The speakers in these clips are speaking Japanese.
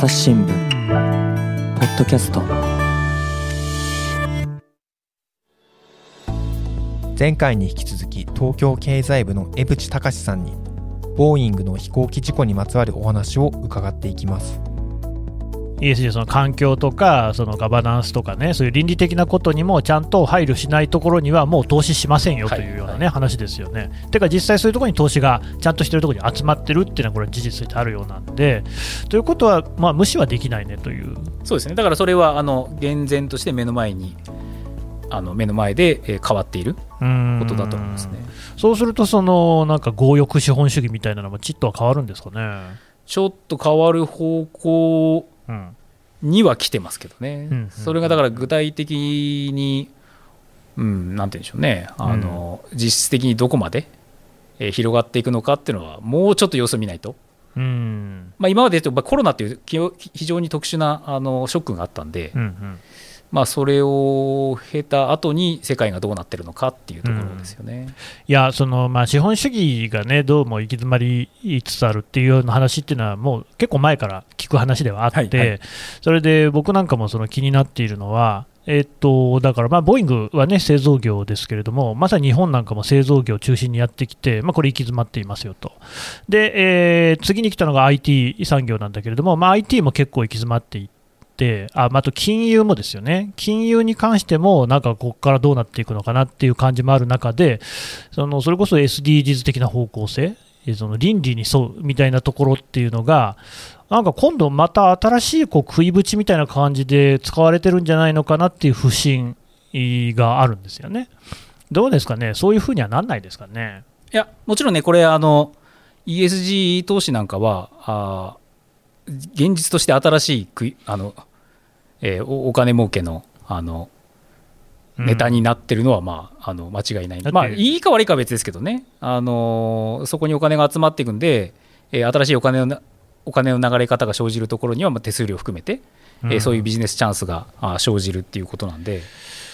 朝日新聞ポッドキャスト。前回に引き続き東京経済部の江淵隆さんにボーイングの飛行機事故にまつわるお話を伺っていきます。ESG その環境とかそのガバナンスとかねそういう倫理的なことにもちゃんと配慮しないところにはもう投資しませんよというようなね、はい、話ですよね。てか実際そういうところに投資がちゃんとしてるところに集まってるっていうのはこれは事実としてあるようなんでということはまあ無視はできないねという。そうですね。だからそれはあの厳然として目の前にあの目の前で変わっていることだと思いますね。そうするとそのなんか強欲資本主義みたいなのもちっとは変わるんですかね。ちょっと変わる方向には来てますけどね、うんうん、それがだから具体的に、うん、なんて言うんでしょうね、あの、うん、実質的にどこまで、えー、広がっていくのかっていうのは、もうちょっと様子を見ないと。うん。まあ、今まで言うと、コロナっていう非常に特殊なあのショックがあったんで、うんうんまあ、それを経た後に世界がどうなってるのかっていうところですよね、うん、いやその、まあ、資本主義が、ね、どうも行き詰まりつつあるっていうような話っていうのは、もう結構前から聞く話ではあって、はいはい、それで僕なんかもその気になっているのは、えっと、だから、まあ、ボーイングは、ね、製造業ですけれども、まさに日本なんかも製造業を中心にやってきて、まあ、これ、行き詰まっていますよと、で、えー、次に来たのが IT 産業なんだけれども、まあ、IT も結構行き詰まっていて、ああと金融もですよね、金融に関しても、なんかここからどうなっていくのかなっていう感じもある中で、そのそれこそ SDGs 的な方向性、その倫理に沿うみたいなところっていうのが、なんか今度また新しいこう食いぶちみたいな感じで使われてるんじゃないのかなっていう不信があるんですよね。どうですかね、そういうふうにはなんないですかね？いや、もちろんね、これ、あの ESG 投資なんかは、あ現実として新しいあのえー、お金儲けのあのネタになってるのは、まあ、あの間違いない、まあ、いいか悪いかは別ですけどね、あのそこにお金が集まっていくんで、えー、新しいお金のお金の流れ方が生じるところには、まあ、手数料を含めて、うん、えー、そういうビジネスチャンスがあ生じるっていうことなんで。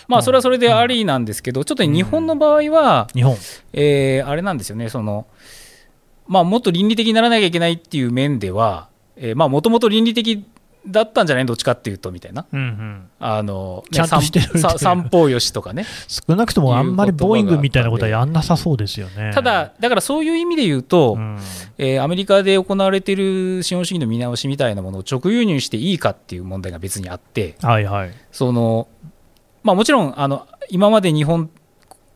まあ、それはそれでありなんですけど、ちょっと日本の場合は、日本。えー、あれなんですよね、そのまあ、もっと倫理的にならなきゃいけないっていう面では、もともと倫理的だったんじゃない？どっちかっていうとみたいな、うんうん、あの、ね、ちゃんとしてる散歩よしとかね。少なくともあんまりボーイングみたいなことはやんなさそうですよね。ただだからそういう意味で言うと、うん、えー、アメリカで行われている資本主義の見直しみたいなものを直輸入していいかっていう問題が別にあって、はいはい、そのまあ、もちろんあの今まで日本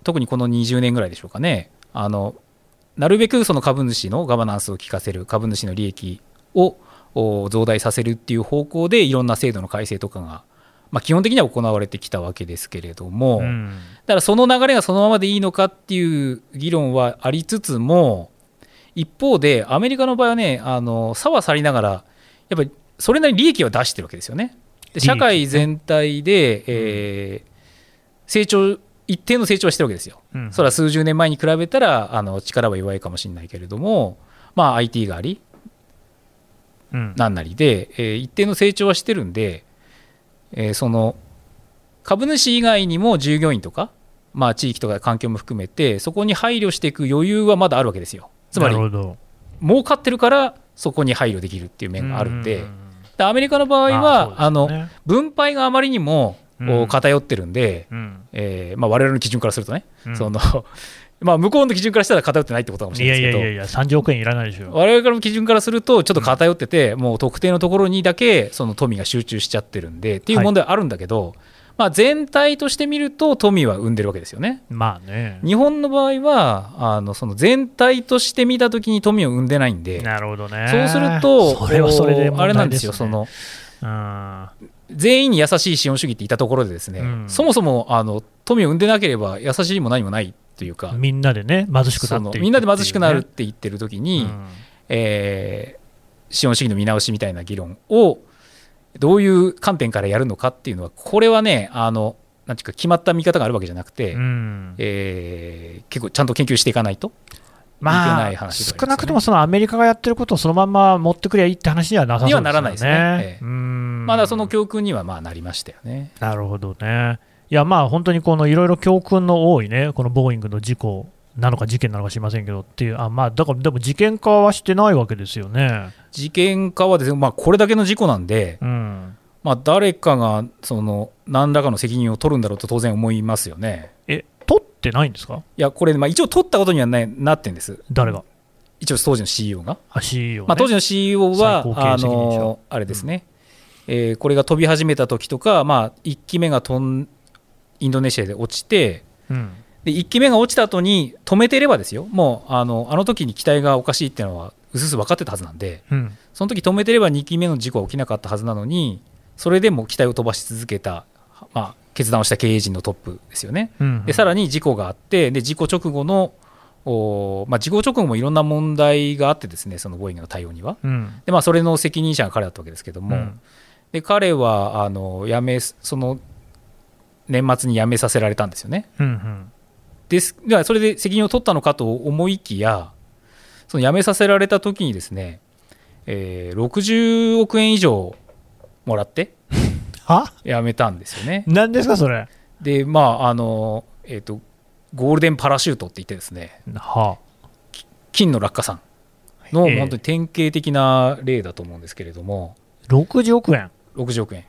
特にこの20年ぐらいでしょうかね。あのなるべくその株主のガバナンスを効かせる株主の利益を増大させるっていう方向でいろんな制度の改正とかが、まあ、基本的には行われてきたわけですけれども、うん、だからその流れがそのままでいいのかっていう議論はありつつも一方でアメリカの場合はねあの差は去りながらやっぱりそれなりに利益は出してるわけですよね。で社会全体で、えー、成長一定の成長はしてるわけですよ。うん、それは数十年前に比べたらあの力は弱いかもしれないけれども、まあ、IT がありなんなりで、うん、えー、一定の成長はしてるんで、えー、その株主以外にも従業員とか、まあ、地域とか環境も含めてそこに配慮していく余裕はまだあるわけですよ。つまり儲かってるからそこに配慮できるっていう面があるんで、でアメリカの場合はあ、ね、の分配があまりにも偏ってるんで、うん、えー、まあ、我々の基準からするとね、うん、そのまあ、向こうの基準からしたら偏ってないってことかもしれないですけど、いやいやいや、30億円いらないでしょ。我々の基準からすると、ちょっと偏ってて、うん、もう特定のところにだけその富が集中しちゃってるんでっていう問題はあるんだけど、はい、まあ、全体として見ると、富は生んでるわけですよね。まあね。日本の場合は、あのその全体として見たときに富を生んでないんで、なるほどね。そうすると、それはそれで、ね、あれなんですよ、その。全員に優しい資本主義って言ったところでですね、うん、そもそもあの富を生んでなければ優しいも何もないというかみんなでね貧しくなって、ね、みんなで貧しくなるって言ってる時に、うん、えー、資本主義の見直しみたいな議論をどういう観点からやるのかっていうのはこれはねあのなんていうか決まった見方があるわけじゃなくて、うん、えー、結構ちゃんと研究していかないと。まあ、少なくともそのアメリカがやってることをそのまま持ってくりゃいいって話にはなさそうですね。にはならないですね。ええ、まだその教訓にはまあなりましたよね。なるほどね。いやまあ本当にこのいろいろ教訓の多いねこのボーイングの事故なのか事件なのか知りませんけどっていう、あまあ、だからでも事件化はしてないわけですよね。事件化はですね、まあ、これだけの事故なんで、うん、まあ、誰かがその何らかの責任を取るんだろうと当然思いますよね。え、取ってないんですか、いや、これ、まあ、一応取ったことにはななってんです、誰が、一応当時の CEO が。あ CEO ね、まあ、当時の CEO は、あのあれですね、えーこれが飛び始めた時とか、まあ、1機目が飛んインドネシアで落ちて、うん、で1機目が落ちた後に止めてればですよ、もうあのあの時に機体がおかしいっていうのは、うすうす分かってたはずなんで、うん、その時止めてれば2機目の事故は起きなかったはずなのに、それでも機体を飛ばし続けた、まあ、決断をした経営陣のトップですよね。うん、でさらに事故があって、で事故直後の、おまあ、事故直後もいろんな問題があってですね、そのボーイングの対応には。うん、でまあ、それの責任者が彼だったわけですけども、うん。で彼はあの辞めその年末に辞めさせられたんですよね。うん、うん、ですではそれで責任を取ったのかと思いきや、その辞めさせられた時にですね、えー60億円以上もらって は？辞めたんですよね。何ですか、それ？で、まああのえーと、ゴールデンパラシュートって言ってですね、は金の落下傘のええ本当に典型的な例だと思うんですけれども、あ、60億円？60億円。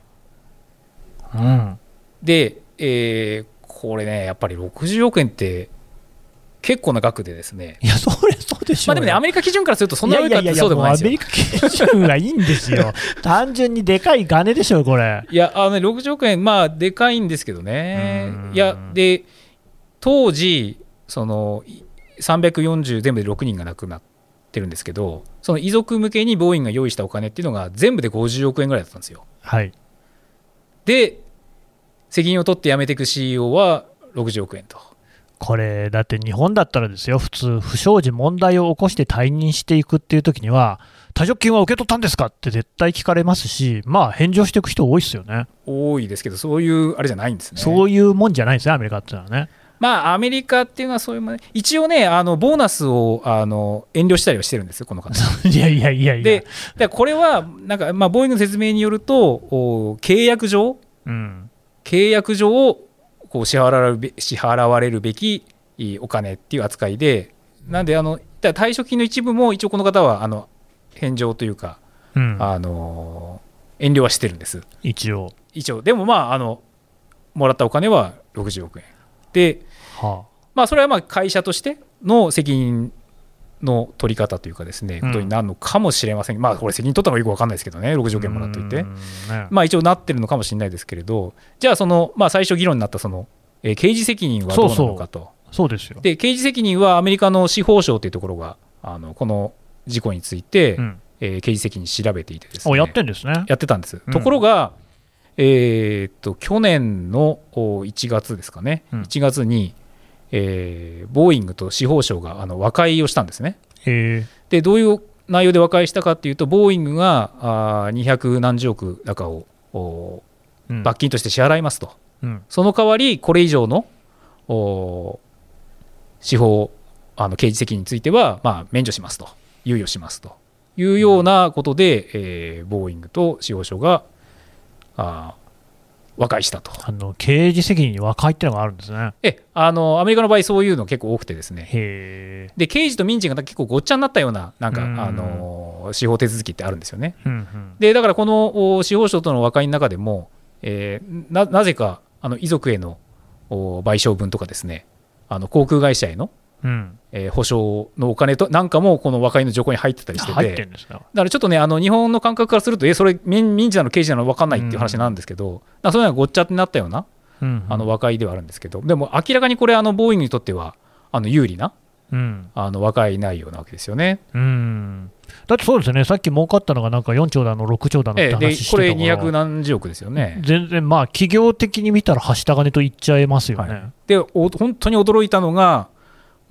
うん、で、えーこれね、やっぱり60億円って結構な額でですね、いや、そりゃそうでしょうよ。まあでもね、アメリカ基準からするとそんな上かっていやいやいやそうでもないんですよ。もうアメリカ基準がいいんですよ。単純にでかい金でしょ、これ。いや、あのね、60億円、まあ、でかいんですけどねう。んいや、で、当時、その、い340全部で6人が亡くなってるんですけど、その遺族向けにボーイングが用意したお金っていうのが全部で50億円ぐらいだったんですよ。はい。で、責任を取って辞めていく CEO は60億円と。これ、だって日本だったらですよ、普通、不祥事、問題を起こして退任していくっていう時には、退職金は受け取ったんですか？って絶対聞かれますし、まあ、返上していく人多いですよね。多いですけど、そういうあれじゃないんですね。そういうもんじゃないですね、アメリカっていうのはね。まあ、アメリカっていうのはそういうもの一応ね、あのボーナスをあの遠慮したりはしてるんですよ、この方。いやいやいやいや。で、でこれはなんか、まあ、ボーイングの説明によると、お契約上、うん、契約上こう支払われるべ支払われるべきお金っていう扱いで、なんで、あの退職金の一部も一応この方はあの返上というか、うん、あの遠慮はしてるんです。一応。一応、でもまああの、もらったお金は60億円。で、はまあ、それはまあ会社としての責任の取り方というかですね、うんことになるのかもしれません。まあ、これ責任取ったのかよくわかんないですけどね、60あ、億円もらっといてうん。ねまあ、一応なってるのかもしれないですけれど、じゃあ、その、まあ、最初議論になったその、えー刑事責任はどうなのかと。そうですよ。で、刑事責任はアメリカの司法省というところが、あのこの事故について、うん、えー刑事責任調べていてですね。おやってんですね。やってたんです。うんところが、えーっと去年のお1月ですかね、うん1月に、えーボーイングと司法省があの和解をしたんですね。でどういう内容で和解したかっていうと、ボーイングがあー200何十億高をおうん。罰金として支払いますと、うん。その代わり、これ以上のお司法あの刑事責任については、まあ、免除しますと、猶予しますと。いうようなことで、えーボーイングと司法省があー和解したと。あの刑事責任に和解っていうのがあるんですね。えあのアメリカの場合、そういうの結構多くてですね。で刑事と民事が結構ごっちゃになったような、なんか、うんあの司法手続きってあるんですよね。うんうんでだからこのお司法省との和解の中でも、えーななぜかあの遺族へのお賠償分とかですねあの航空会社への、うん、えー保証のお金となんかもこの和解の条項に入ってたりしてて。だからちょっとねあの日本の感覚からするとえそれ民民事なの刑事なの分かんないっていう話なんですけど、だからそういうのがごっちゃになったようなうんあの和解ではあるんですけどでも明らかにこれあのボーイングにとってはあの有利なうんあの和解内容なわけですよね。うん、だってそうですよね、さっき儲かったのがなんか4兆だの、6兆だのって話してこれたから200何十億ですよね。全然、まあ、企業的に見たら、はした金と言っちゃいますよね。はいでお本当に驚いたのが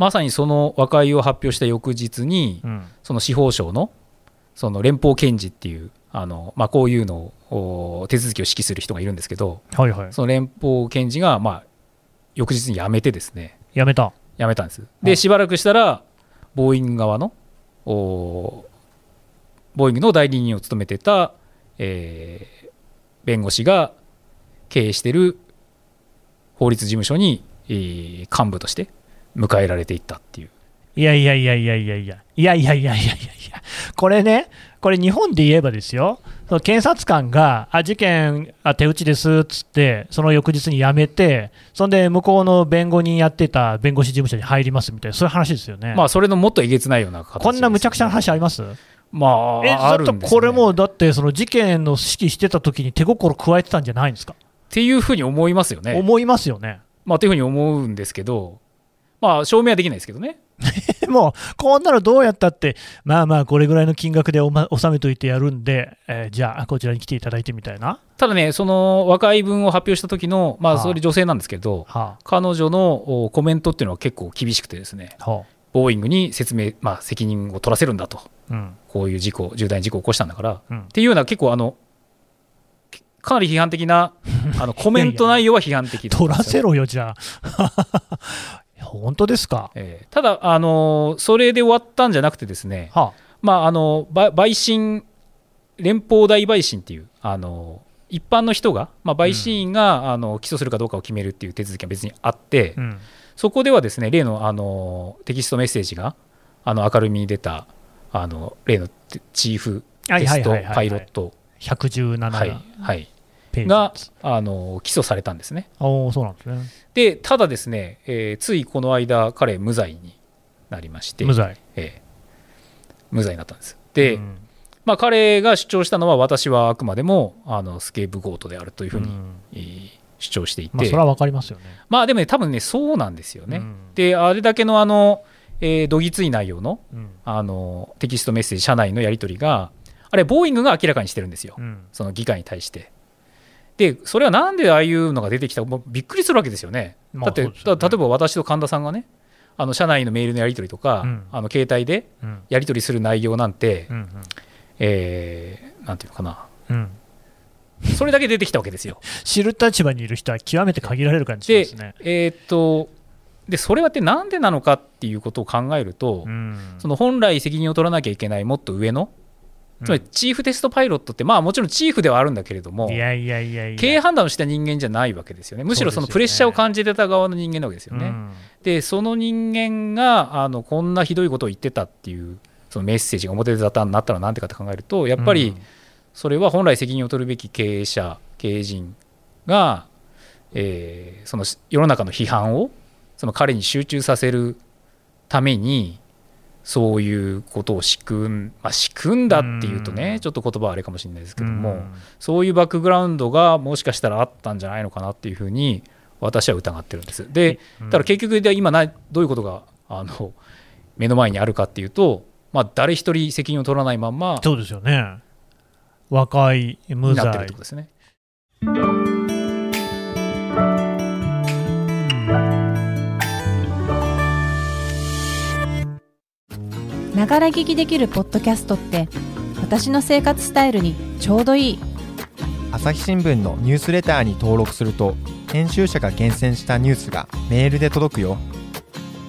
まさにその和解を発表した翌日に、うん。その司法省のその連邦検事っていうあの、まあ、こういうのをお手続きを指揮する人がいるんですけどはいはい、その連邦検事が、まあ、翌日に辞めてですねやめた。辞めたんです。うん。でしばらくしたらボーイング側のおボーイングの代理人を務めてた、えー弁護士が経営している法律事務所に、えー幹部として迎えられていったっていう。いやいやいやいやいやいや、いやいやいやいやいやいや、これね、これ、日本で言えばですよ、その検察官が、あ事件あ、手打ちですっつって、その翌日に辞めて、そんで向こうの弁護人やってた弁護士事務所に入りますみたいな、そういう話ですよね。まあ、それのもっとえげつないような形こんな無茶苦茶な話あります？まあ、えあるんですよねだってこれもう、だってその事件の指揮してた時に手心加えてたんじゃないんですか、っていうふうに思いますよね。思いますよね。まあ、というふうに思うんですけど、まあ、証明はできないですけどね。で も、こんなのどうやったって、まあまあ、これぐらいの金額でおま納めといてやるんで、えーじゃあ、こちらに来ていただいてみたいな。ただね、その和解文を発表した時の、まあ、はあそれ女性なんですけど、は彼女のおコメントっていうのは結構厳しくてですね、あ、はボーイングに説明、まあ、責任を取らせるんだと、あ、うん、こういう事故、重大な事故を起こしたんだから、っうん。ていうような結構あの、かなり批判的なあのコメント内容は批判的 取らせろよ、じゃあ。本当ですか？えーただ、あのそれで終わったんじゃなくてですね、はまあ、あのば陪審、連邦大陪審っていう、あの一般の人が、まあ、陪審員が、あの起訴するかどうかを決めるっていう手続きが別にあって、あ、うん。そこではですね例のあのテキストメッセージがあの明るみに出たあの例のテチーフはいテストはいはいはい。はいパイロット。117はいはいがあの起訴されたんですね。そうなんですね。でただですね、えーついこの間彼無罪になりまして無罪。えー無罪になったんです。で、うんまあ、彼が主張したのは私はあくまでもあのスケープゴートであるというふうに、んえー主張していて、まあ、それはわかりますよね。まあでもね多分ねそうなんですよね。うんであれだけのあの、えーどぎつい内容のうん。あのテキストメッセージ社内のやり取りがあれボーイングが明らかにしてるんですよ、うん。その議会に対して。でそれはなんでああいうのが出てきたかもうびっくりするわけですよね。まあだって、ねだ例えば私と神田さんがねあの社内のメールのやり取りとか、うんあの携帯でうん。やり取りする内容なんて、うん。えーなんていうのかなうん。それだけ出てきたわけですよ。知る立場にいる人は極めて限られる感じしでますね。えーっとでそれはってなんでなのかっていうことを考えると、うん。その本来責任を取らなきゃいけないもっと上のつまりチーフテストパイロットってまあもちろんチーフではあるんだけれどもいやいやいや。経営判断をした人間じゃないわけですよね。むしろそのプレッシャーを感じてた側の人間なわけですよね。うん。でその人間があのこんなひどいことを言ってたっていうそのメッセージが表沙汰になったらなんてかって考えるとやっぱりそれは本来責任を取るべき経営者経営陣が、えーその世の中の批判をその彼に集中させるためにそういうことを仕組ん,、まあ、仕組んだっていうとね、うんちょっと言葉はあれかもしれないですけども、うんそういうバックグラウンドがもしかしたらあったんじゃないのかなっていうふうに私は疑ってるんです。でうんだから結局で今などういうことがあの目の前にあるかっていうと、まあ、誰一人責任を取らないまんまそうですよね。若い無になってるっ罪てことですね。ながら聞きできるポッドキャストって私の生活スタイルにちょうどいい。朝日新聞のニュースレターに登録すると編集者が厳選したニュースがメールで届くよ。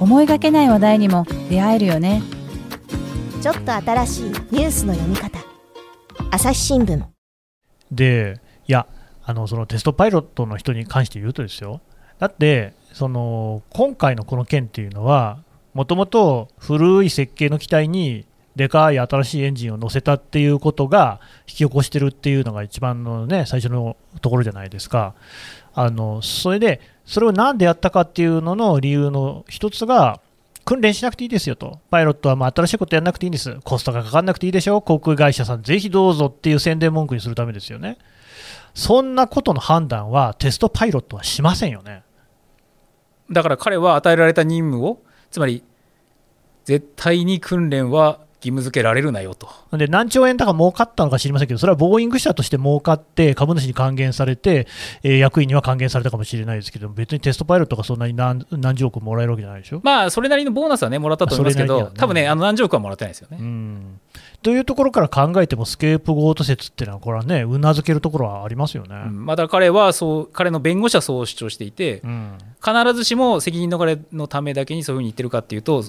思いがけない話題にも出会えるよね。ちょっと新しいニュースの読み方。朝日新聞。で、いや、あのそのテストパイロットの人に関して言うとですよ、だって、その今回のこの件っていうのは、もともと古い設計の機体にでかい新しいエンジンを乗せたっていうことが引き起こしてるっていうのが一番のね、最初のところじゃないですか。あのそれで、それをなんでやったかっていうのの理由の一つが、訓練しなくていいですよと、パイロットはまあ新しいことやらなくていいんです、コストがかかんなくていいでしょ、航空会社さん、ぜひどうぞっていう宣伝文句にするためですよね。そんなことの判断はテストパイロットはしませんよね。だから彼は与えられた任務をつまり絶対に訓練は義務付けられるなよと。で何兆円だか儲かったのか知りませんけど、それはボーイング社として儲かって、株主に還元されて、えー役員には還元されたかもしれないですけど、別にテストパイロットがそんなに何何十億もらえるわけじゃないでしょ？まあそれなりのボーナスはねもらったと思いますけど、ね多分ねあの何十億はもらってないですよね。うんというところから考えても、スケープゴート説っていうのは、これはね、うなずけるところはありますよね。うんまあ、だ彼はそう彼の弁護士はそう主張していてうん必ずしも責任逃れのためだけにそういうふうに言ってるかっていうと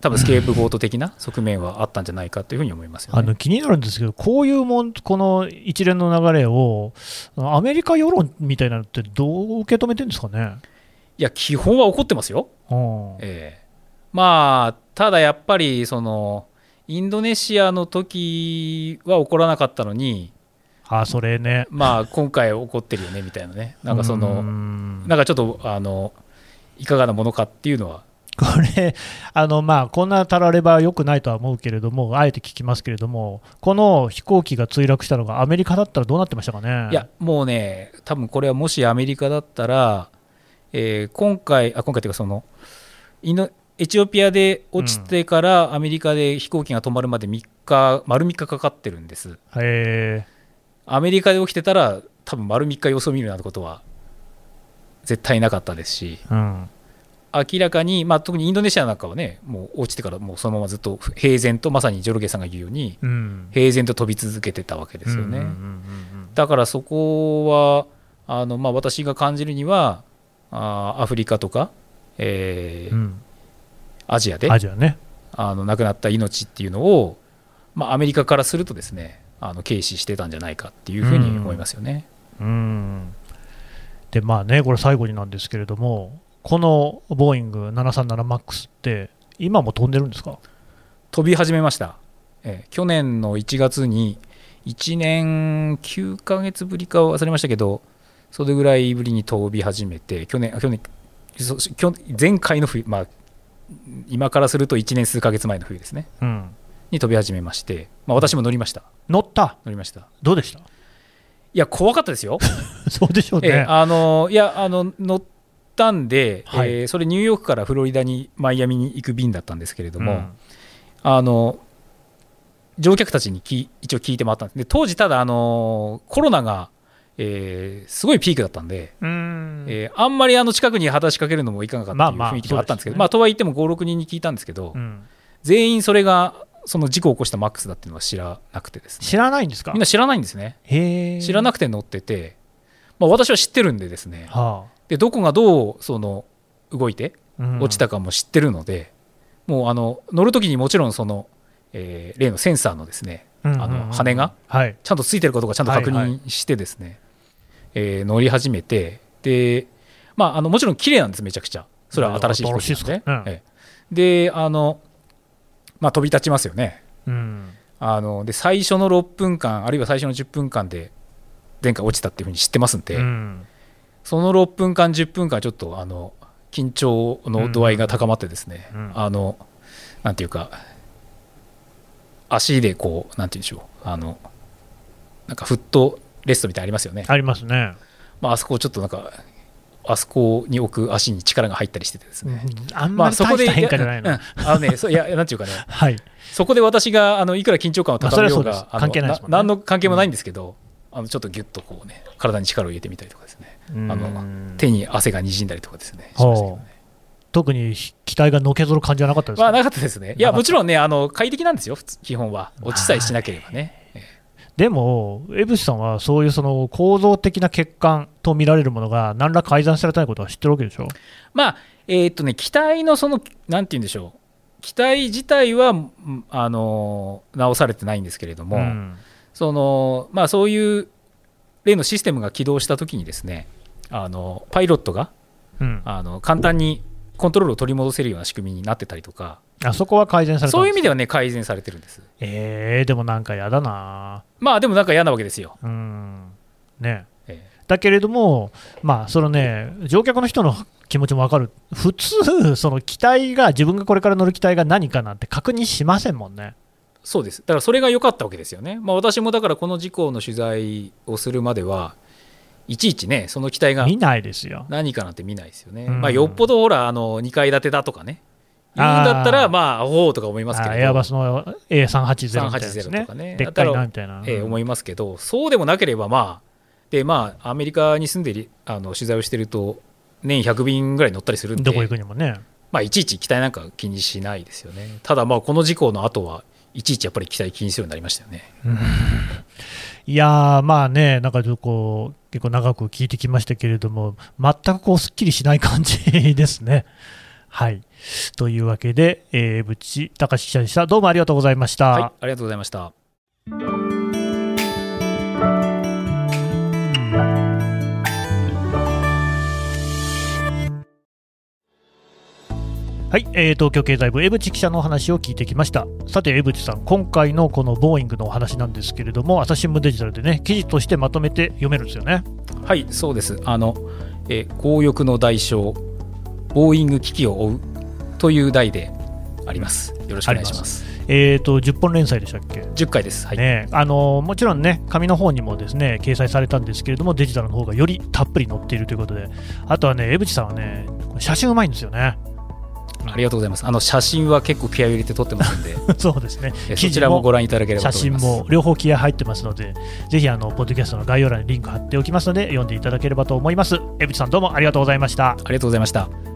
多分スケープゴート的な 側面はあったんじゃないかというふうに思いますよね。あの気になるんですけど、こういうもんこの一連の流れを、アメリカ世論みたいなのって、どう受け止めてるんですかね？いや基本は怒ってますよ。うんええまあただやっぱりそのインドネシアの時は起こらなかったのにあそれね。まあ今回起こってるよねみたいなね。なんかそのうん。なんかちょっとあのいかがなものかっていうのは。これ、あのまあ、こんなたられば良くないとは思うけれども、あえて聞きますけれども、この飛行機が墜落したのがアメリカだったらどうなってましたかね？いや、もうね、多分これはもしアメリカだったら、えー今回、あ今回というかそのインド、エチオピアで落ちてからアメリカで飛行機が止まるまで3日、丸3日かかってるんです。へアメリカで起きてたら、多分丸3日様子を見るなんてことは絶対なかったですし、ーうん、明らかに、まあ、特にインドネシアなんかはね、もう落ちてからもうそのままずっと平然と、まさにジョルゲさんが言うように、うん、平然と飛び続けてたわけですよね。だからそこはあの、まあ、私が感じるにはあーアフリカとか、えーうんうんアジアでアジアね。あの亡くなった命っていうのを、まあ、アメリカからするとですねあの軽視してたんじゃないかっていうふうに思いますよね。うんで、まあね、これ最後になんですけれども、このボーイング 737MAX って、今も飛んでるんですか？飛び始めました、えー去年の1月に1年9ヶ月ぶりか忘れましたけどそれぐらいぶりに飛び始めて去年あ去年前回の冬まあ今からすると1年数ヶ月前の冬ですね。うん、に飛び始めまして、まあ、私も乗りました。乗った、乗りました。いどうでした？や怖かったですよ、そうでしょうね。ええあのいやあの乗ったんで、はい。えーそれニューヨークからフロリダにマイアミに行く便だったんですけれども、うん。あの乗客たちにき一応聞いて回ったんです。で当時ただあのコロナが、えーすごいピークだったんで、うん。えーあんまりあの近くに話しかけるのもいかなかっていうまあまあ雰囲気があったんですけど、そうですね。まあとはいっても56人に聞いたんですけど、うん。全員それがその事故を起こしたマックスだっていうのは知らなくてですね。知らないんですか？みんな知らないんですね。知らなくて乗ってて、まあ、私は知ってるんでですね。はでどこがどうその動いてあうん。落ちたかも知ってるので、もうあの乗るときにもちろんその、えー例のセンサーのですねうんうんうん。あの羽がはい。ちゃんとついてるかどうかちゃんと確はい認してですね、えー乗り始めてで、まあ、あのもちろん綺麗なんですめちゃくちゃ。それは新しい飛行機なんで。うんええ。であの、まあ、飛び立ちますよね。うん。あので最初の6分間あるいは最初の10分間で前回落ちたっていうふうに知ってますんで、うん。その6分間10分間ちょっとあの緊張の度合いが高まってですね、うん。あのなんていうか足でこうなんていうんでしょう。あのなんかフットレストみたいありますよね、ありますね。まあ、あそこをちょっとなんかあそこに置く足に力が入ったりしててですね、あんまあそこでまり大した変化じゃないの。うん。あのねそういやなんていうかね。はい。そこで私があのいくら緊張感を高めようが、まあ関係ないね。何の関係もないんですけど、あのちょっとギュッとこうね体に力を入れてみたりとかですね。あの手に汗がにじんだりとかですね。しましたけどね。特に機体がのけぞる感じはなかったですか、まあなかったですね。いやもちろんねあの快適なんですよ。基本は。落ちさえしなければね、ええでも、江渕さんはそういうその構造的な欠陥と見られるものが何ら改ざんされたいことは知ってるわけでしょ？まあえーっとね機体のそのなんて言うんでしょう？機体自体はうんあの直されてないんですけれども、うん。そのまあそういう例のシステムが起動したときにですねあのパイロットがうん。あの簡単にコントロールを取り戻せるような仕組みになってたりとかあそこは改善されたそういう意味でではね改善されてるんです。えー、でもなんかやだな。まあでもなんか嫌なわけですよ、うん。ね。えだけれども、まあ、そのね、乗客の人の気持ちも分かる、普通、その機体が、自分がこれから乗る機体が何かなんて確認しませんもんね。そうです。だからそれが良かったわけですよね、まあ、私もだからこの事故の取材をするまではいちいちねその機体が見ないですよ。何かなんて見ないですよね、うん。まあ、よっぽどほらあの2階建てだとかね言うんだったらまあおおとか思いますけれどあエアバスの A380 みたいなやつ380ねとかねでっかいなみたいな。えー思いいますけど、そうでもなければ、まあ、でまあ、アメリカに住んでりあの取材をしてると、年100便ぐらい乗ったりするんで、どこ行くにもね。まあ、いちいち機体なんか気にしないですよね。ただ、まあ、この事故の後はいちいちやっぱり機体気にするようになりましたよね。いやー、まあね、なんかちょっとこう、結構長く聞いてきましたけれども、全くこう、すっきりしない感じですね。はい。というわけで、えー、ぶち高記者でした。どうもありがとうございました。はい、ありがとうございました。はい、えー、東京経済部江淵記者のお話を聞いてきましたさて江淵さん今回のこのボーイングのお話なんですけれども朝日新聞デジタルでね記事としてまとめて読めるんですよねはいそうですあの、えー強欲の代償ボーイング危機を追うという題であります。よろしくお願いします。えーと10本連載でしたっけ？10回です。はい、ね、あのもちろんね、紙の方にもですね掲載されたんですけれども、デジタルの方がよりたっぷり載っているということで、あとはね、江淵さんはね、写真うまいんですよね。ありがとうございます。あの写真は結構気合を入れて撮ってますんで。そうですね。えそちらもご覧いただければ写真も両方気合入ってますので、ぜひあのポッドキャストの概要欄にリンク貼っておきますので、読んでいただければと思います。江淵さんどうもありがとうございました。ありがとうございました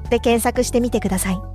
で検索してみてください。